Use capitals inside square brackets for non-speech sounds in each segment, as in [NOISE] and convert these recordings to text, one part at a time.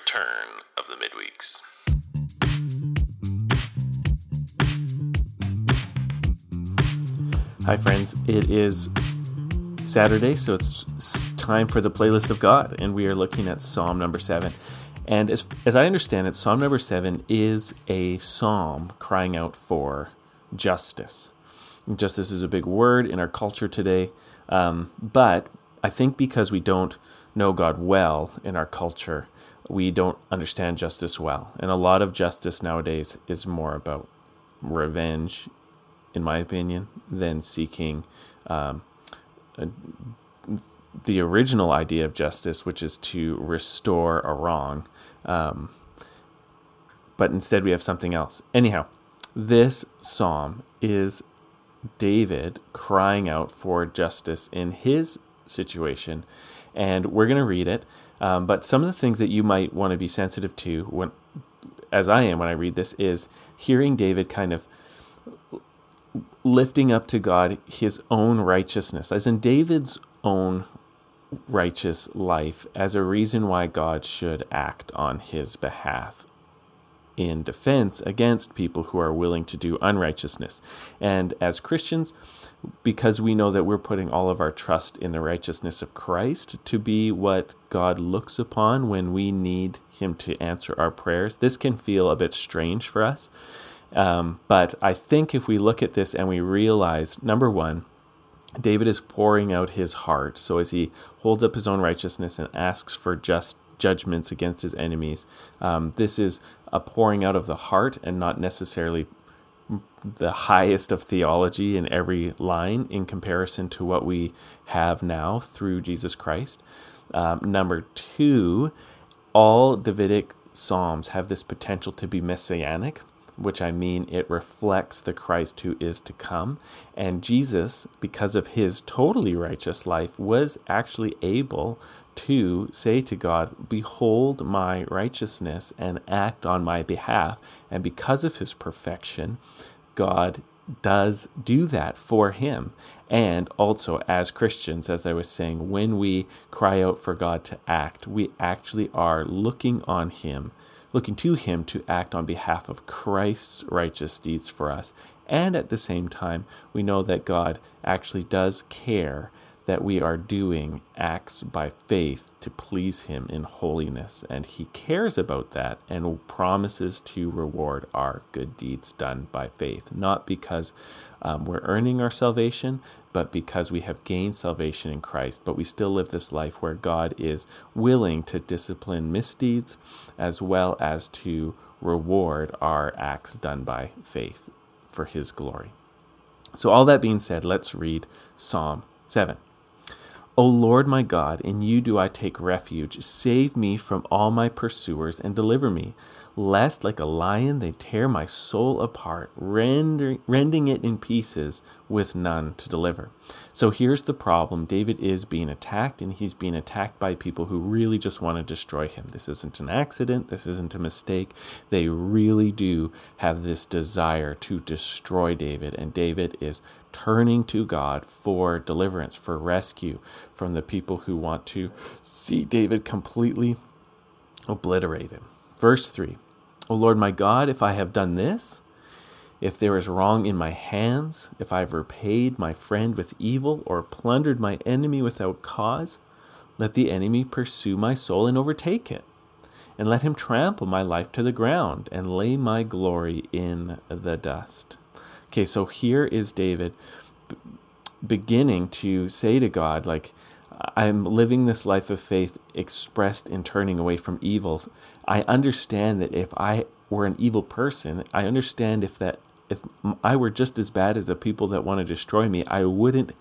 return of the midweeks. Hi, friends. It is Saturday, so it's time for the playlist of God, and we are looking at Psalm number seven. And as, as I understand it, Psalm number seven is a psalm crying out for justice. Justice is a big word in our culture today, um, but I think because we don't know God well in our culture, we don't understand justice well. And a lot of justice nowadays is more about revenge, in my opinion, than seeking um, a, the original idea of justice, which is to restore a wrong. Um, but instead, we have something else. Anyhow, this psalm is David crying out for justice in his situation, and we're going to read it. Um, but some of the things that you might want to be sensitive to when, as I am when I read this, is hearing David kind of lifting up to God his own righteousness, as in David's own righteous life, as a reason why God should act on his behalf in defense against people who are willing to do unrighteousness. And as Christians, because we know that we're putting all of our trust in the righteousness of Christ to be what God looks upon when we need Him to answer our prayers, this can feel a bit strange for us. Um, but I think if we look at this and we realize, number one, David is pouring out his heart. So as he holds up his own righteousness and asks for just judgments against his enemies, um, this is a pouring out of the heart and not necessarily the highest of theology in every line in comparison to what we have now through Jesus Christ. Um, number two, all Davidic psalms have this potential to be messianic which I mean it reflects the Christ who is to come. And Jesus, because of his totally righteous life, was actually able to say to God, Behold my righteousness and act on my behalf. And because of his perfection, God does do that for him. And also, as Christians, as I was saying, when we cry out for God to act, we actually are looking on him looking to Him to act on behalf of Christ's righteous deeds for us. And at the same time, we know that God actually does care that we are doing acts by faith to please Him in holiness. And He cares about that and promises to reward our good deeds done by faith, not because um, we're earning our salvation, but because we have gained salvation in Christ. But we still live this life where God is willing to discipline misdeeds as well as to reward our acts done by faith for His glory. So, all that being said, let's read Psalm 7. O Lord my God, in you do I take refuge. Save me from all my pursuers and deliver me, lest like a lion they tear my soul apart, rending it in pieces with none to deliver. So here's the problem David is being attacked, and he's being attacked by people who really just want to destroy him. This isn't an accident, this isn't a mistake. They really do have this desire to destroy David, and David is turning to God for deliverance, for rescue from the people who want to see David completely obliterated. Verse 3 O Lord my God, if I have done this, if there is wrong in my hands, if I have repaid my friend with evil or plundered my enemy without cause, let the enemy pursue my soul and overtake it. And let him trample my life to the ground and lay my glory in the dust. Okay, so here is David beginning to say to God, like, I'm living this life of faith expressed in turning away from evil. I understand that if I were an evil person, I understand if that if I were just as bad as the people that want to destroy me, I wouldn't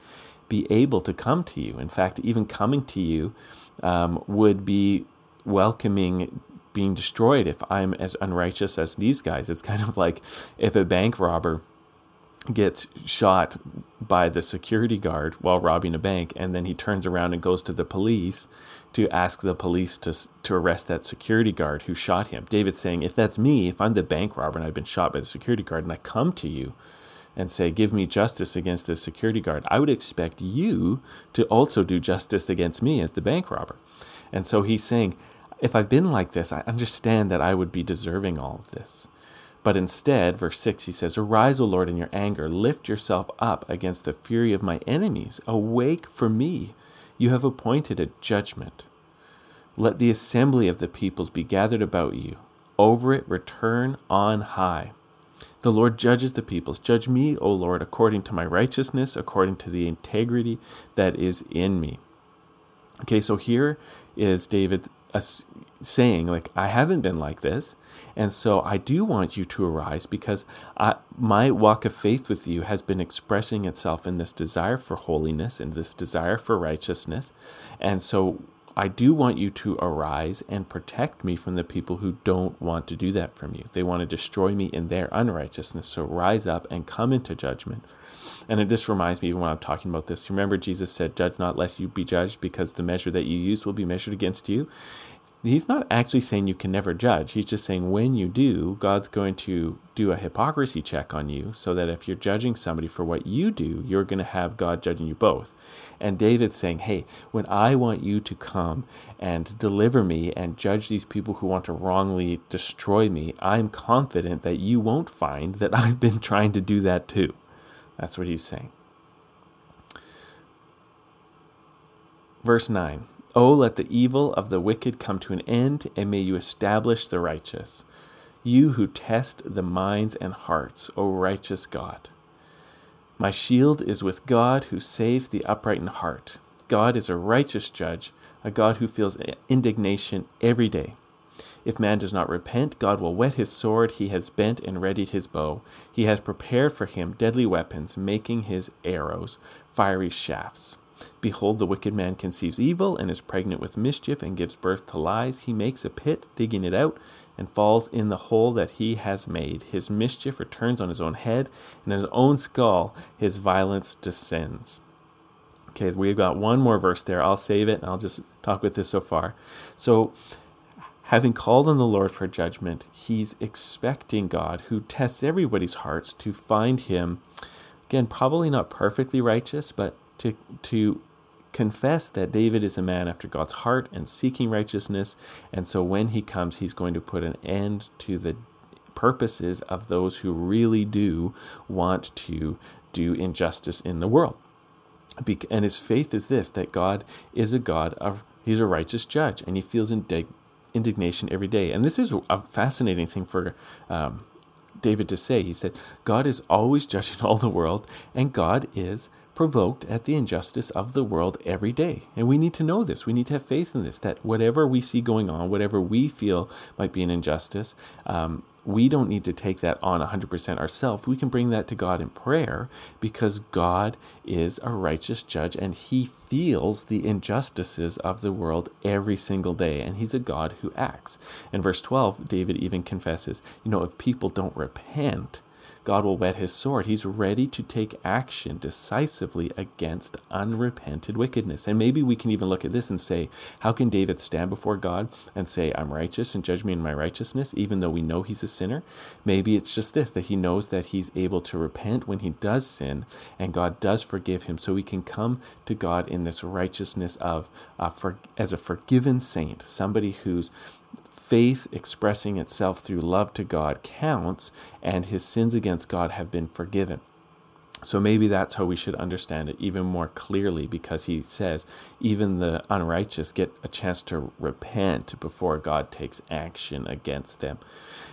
be able to come to you. In fact, even coming to you um, would be welcoming being destroyed if I'm as unrighteous as these guys. It's kind of like if a bank robber gets shot by the security guard while robbing a bank and then he turns around and goes to the police to ask the police to to arrest that security guard who shot him. David's saying if that's me, if I'm the bank robber and I've been shot by the security guard and I come to you and say give me justice against this security guard, I would expect you to also do justice against me as the bank robber. And so he's saying if I've been like this, I understand that I would be deserving all of this. But instead, verse 6, he says, Arise, O Lord, in your anger. Lift yourself up against the fury of my enemies. Awake for me. You have appointed a judgment. Let the assembly of the peoples be gathered about you. Over it return on high. The Lord judges the peoples. Judge me, O Lord, according to my righteousness, according to the integrity that is in me. Okay, so here is David saying, like, I haven't been like this. And so I do want you to arise because I, my walk of faith with you has been expressing itself in this desire for holiness and this desire for righteousness. And so I do want you to arise and protect me from the people who don't want to do that from you. They want to destroy me in their unrighteousness. So rise up and come into judgment. And this reminds me, even when I'm talking about this, remember Jesus said, Judge not lest you be judged, because the measure that you use will be measured against you he's not actually saying you can never judge. He's just saying when you do, God's going to do a hypocrisy check on you so that if you're judging somebody for what you do, you're going to have God judging you both. And David's saying, hey, when I want you to come and deliver me and judge these people who want to wrongly destroy me, I'm confident that you won't find that [LAUGHS] I've been trying to do that too. That's what he's saying. Verse 9 Oh, let the evil of the wicked come to an end, and may you establish the righteous. You who test the minds and hearts, O righteous God. My shield is with God who saves the upright in heart. God is a righteous judge, a God who feels indignation every day. If man does not repent, God will whet his sword. He has bent and readied his bow. He has prepared for him deadly weapons, making his arrows fiery shafts. Behold, the wicked man conceives evil and is pregnant with mischief and gives birth to lies. He makes a pit, digging it out, and falls in the hole that he has made. His mischief returns on his own head, and his own skull his violence descends. Okay, we've got one more verse there. I'll save it and I'll just talk with this so far. So, having called on the Lord for judgment, he's expecting God, who tests everybody's hearts, to find him, again, probably not perfectly righteous, but to, to confess that David is a man after God's heart and seeking righteousness. And so when he comes, he's going to put an end to the purposes of those who really do want to do injustice in the world. And his faith is this that God is a God of, he's a righteous judge, and he feels indig- indignation every day. And this is a fascinating thing for um, David to say. He said, God is always judging [LAUGHS] all the world, and God is provoked at the injustice of the world every day. And we need to know this. We need to have faith in this that whatever we see going on, whatever we feel might be an injustice, um, we don't need to take that on 100% ourselves. We can bring that to God in prayer because God is a righteous judge and he feels the injustices of the world every single day. And he's a God who acts. In verse 12, David even confesses, you know, if people don't repent, God will whet his sword. He's ready to take action decisively against unrepented wickedness. And maybe we can even look at this and say, how can David stand before God and say, I'm righteous and judge me in my righteousness, even though we know he's a sinner? Maybe it's just this that he knows that he's able to repent when he does sin, and God does forgive him. So he can come to God in this righteousness of uh, for, as a forgiven saint, somebody who's faith expressing itself through love to God counts, and his sins against God have been forgiven. So maybe that's how we should understand it even more clearly because he says even the unrighteous get a chance to repent before God takes action against them.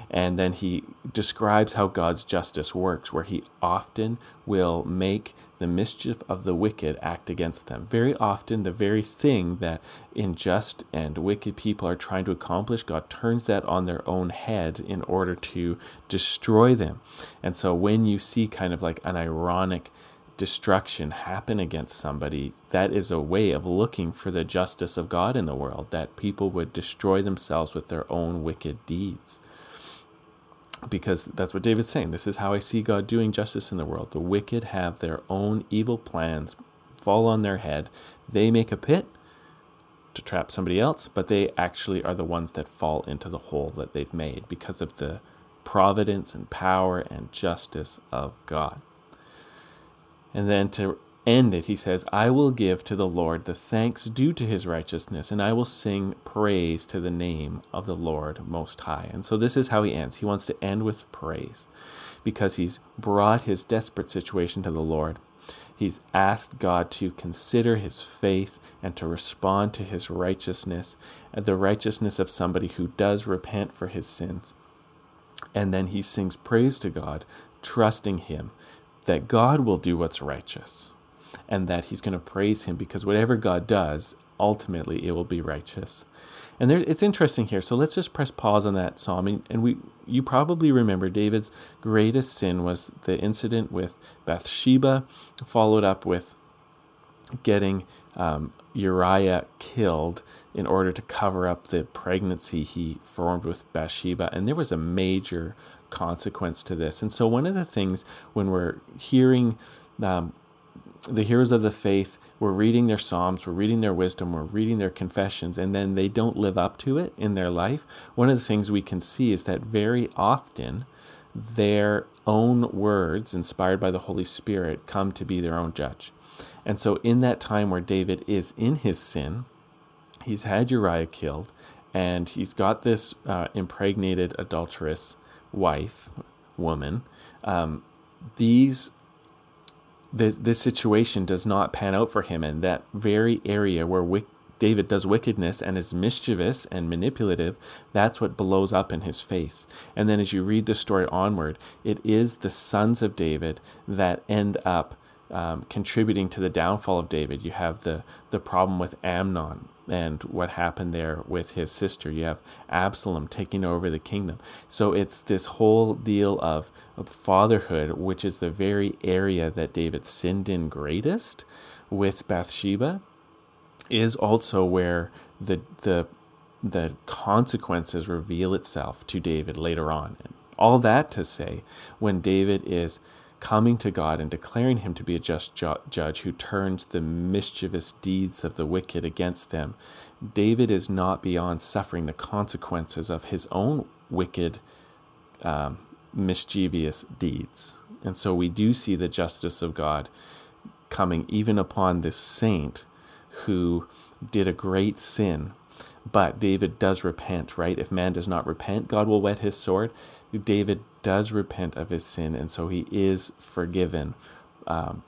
And then he describes how God's justice works, where he often will make the mischief of the wicked act against them. Very often, the very thing that unjust and wicked people are trying to accomplish, God turns that on their own head in order to destroy them. And so, when you see kind of like an ironic destruction happen against somebody, that is a way of looking for the justice of God in the world, that people would destroy themselves with their own wicked deeds because that's what David's saying. This is how I see God doing justice in the world. The wicked have their own evil plans fall on their head. They make a pit to trap somebody else, but they actually are the ones that fall into the hole that they've made because of the providence and power and justice of God. And then to end it, he says, I will give to the Lord the thanks due to his righteousness, and I will sing praise to the name of the Lord Most High. And so this is how he ends. He wants to end with praise because he's brought his desperate situation to the Lord. He's asked God to consider his faith and to respond to his righteousness, the righteousness of somebody who does repent for his sins. And then he sings praise to God, trusting him that God will do what's righteous and that he's going to praise him because whatever God does, ultimately it will be righteous. And there, it's interesting here. So let's just press pause on that psalm. And, we, you probably remember David's greatest sin was the incident with Bathsheba, followed up with getting um, Uriah killed in order to cover up the pregnancy he formed with Bathsheba. And there was a major consequence to this. And so, one of the things when we're hearing um, the heroes of the faith we're reading their psalms we're reading their wisdom we're reading their confessions and then they don't live up to it in their life. One of the things we can see is that very often their own words inspired by the holy spirit come to be their own judge. And so in that time where david is in his sin he's had uriah killed and he's got this uh, impregnated adulterous wife woman. Um, these this, this situation does not pan out for him. And that very area where David does wickedness and is mischievous and manipulative, that's what blows up in his face. And then as you read the story onward, it is the sons of David that end up um, contributing to the downfall of David. You have the, the problem with Amnon and what happened there with his sister. You have Absalom taking over the kingdom. So it's this whole deal of, of fatherhood, which is the very area that David sinned in greatest with Bathsheba, is also where the the the consequences reveal itself to David later on. And all that to say, when David is coming to God and declaring him to be a just ju- judge who turns the mischievous deeds of the wicked against them, David is not beyond suffering the consequences of his own wicked, um, mischievous deeds. And so we do see the justice of God coming even upon this saint who did a great sin. But David does repent, right? If man does not repent, God will whet his sword. David does repent of his sin, and so he is forgiven um,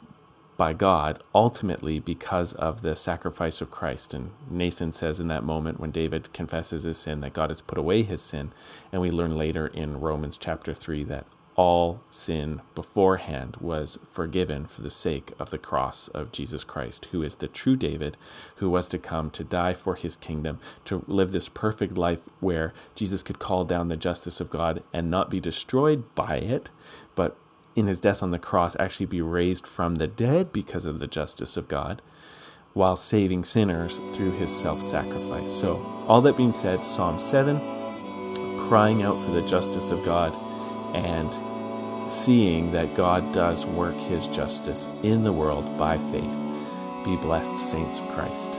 by God ultimately because of the sacrifice of Christ. And Nathan says in that moment when David confesses his sin that God has put away his sin. And we learn later in Romans chapter 3 that all sin beforehand was forgiven for the sake of the cross of Jesus Christ, who is the true David, who was to come to die for his kingdom, to live this perfect life where Jesus could call down the justice of God and not be destroyed by it, but in his death on the cross actually be raised from the dead because of the justice of God while saving sinners through his self sacrifice. So, all that being said, Psalm 7, crying out for the justice of God and seeing that God does work his justice in the world by faith. Be blessed, saints of Christ.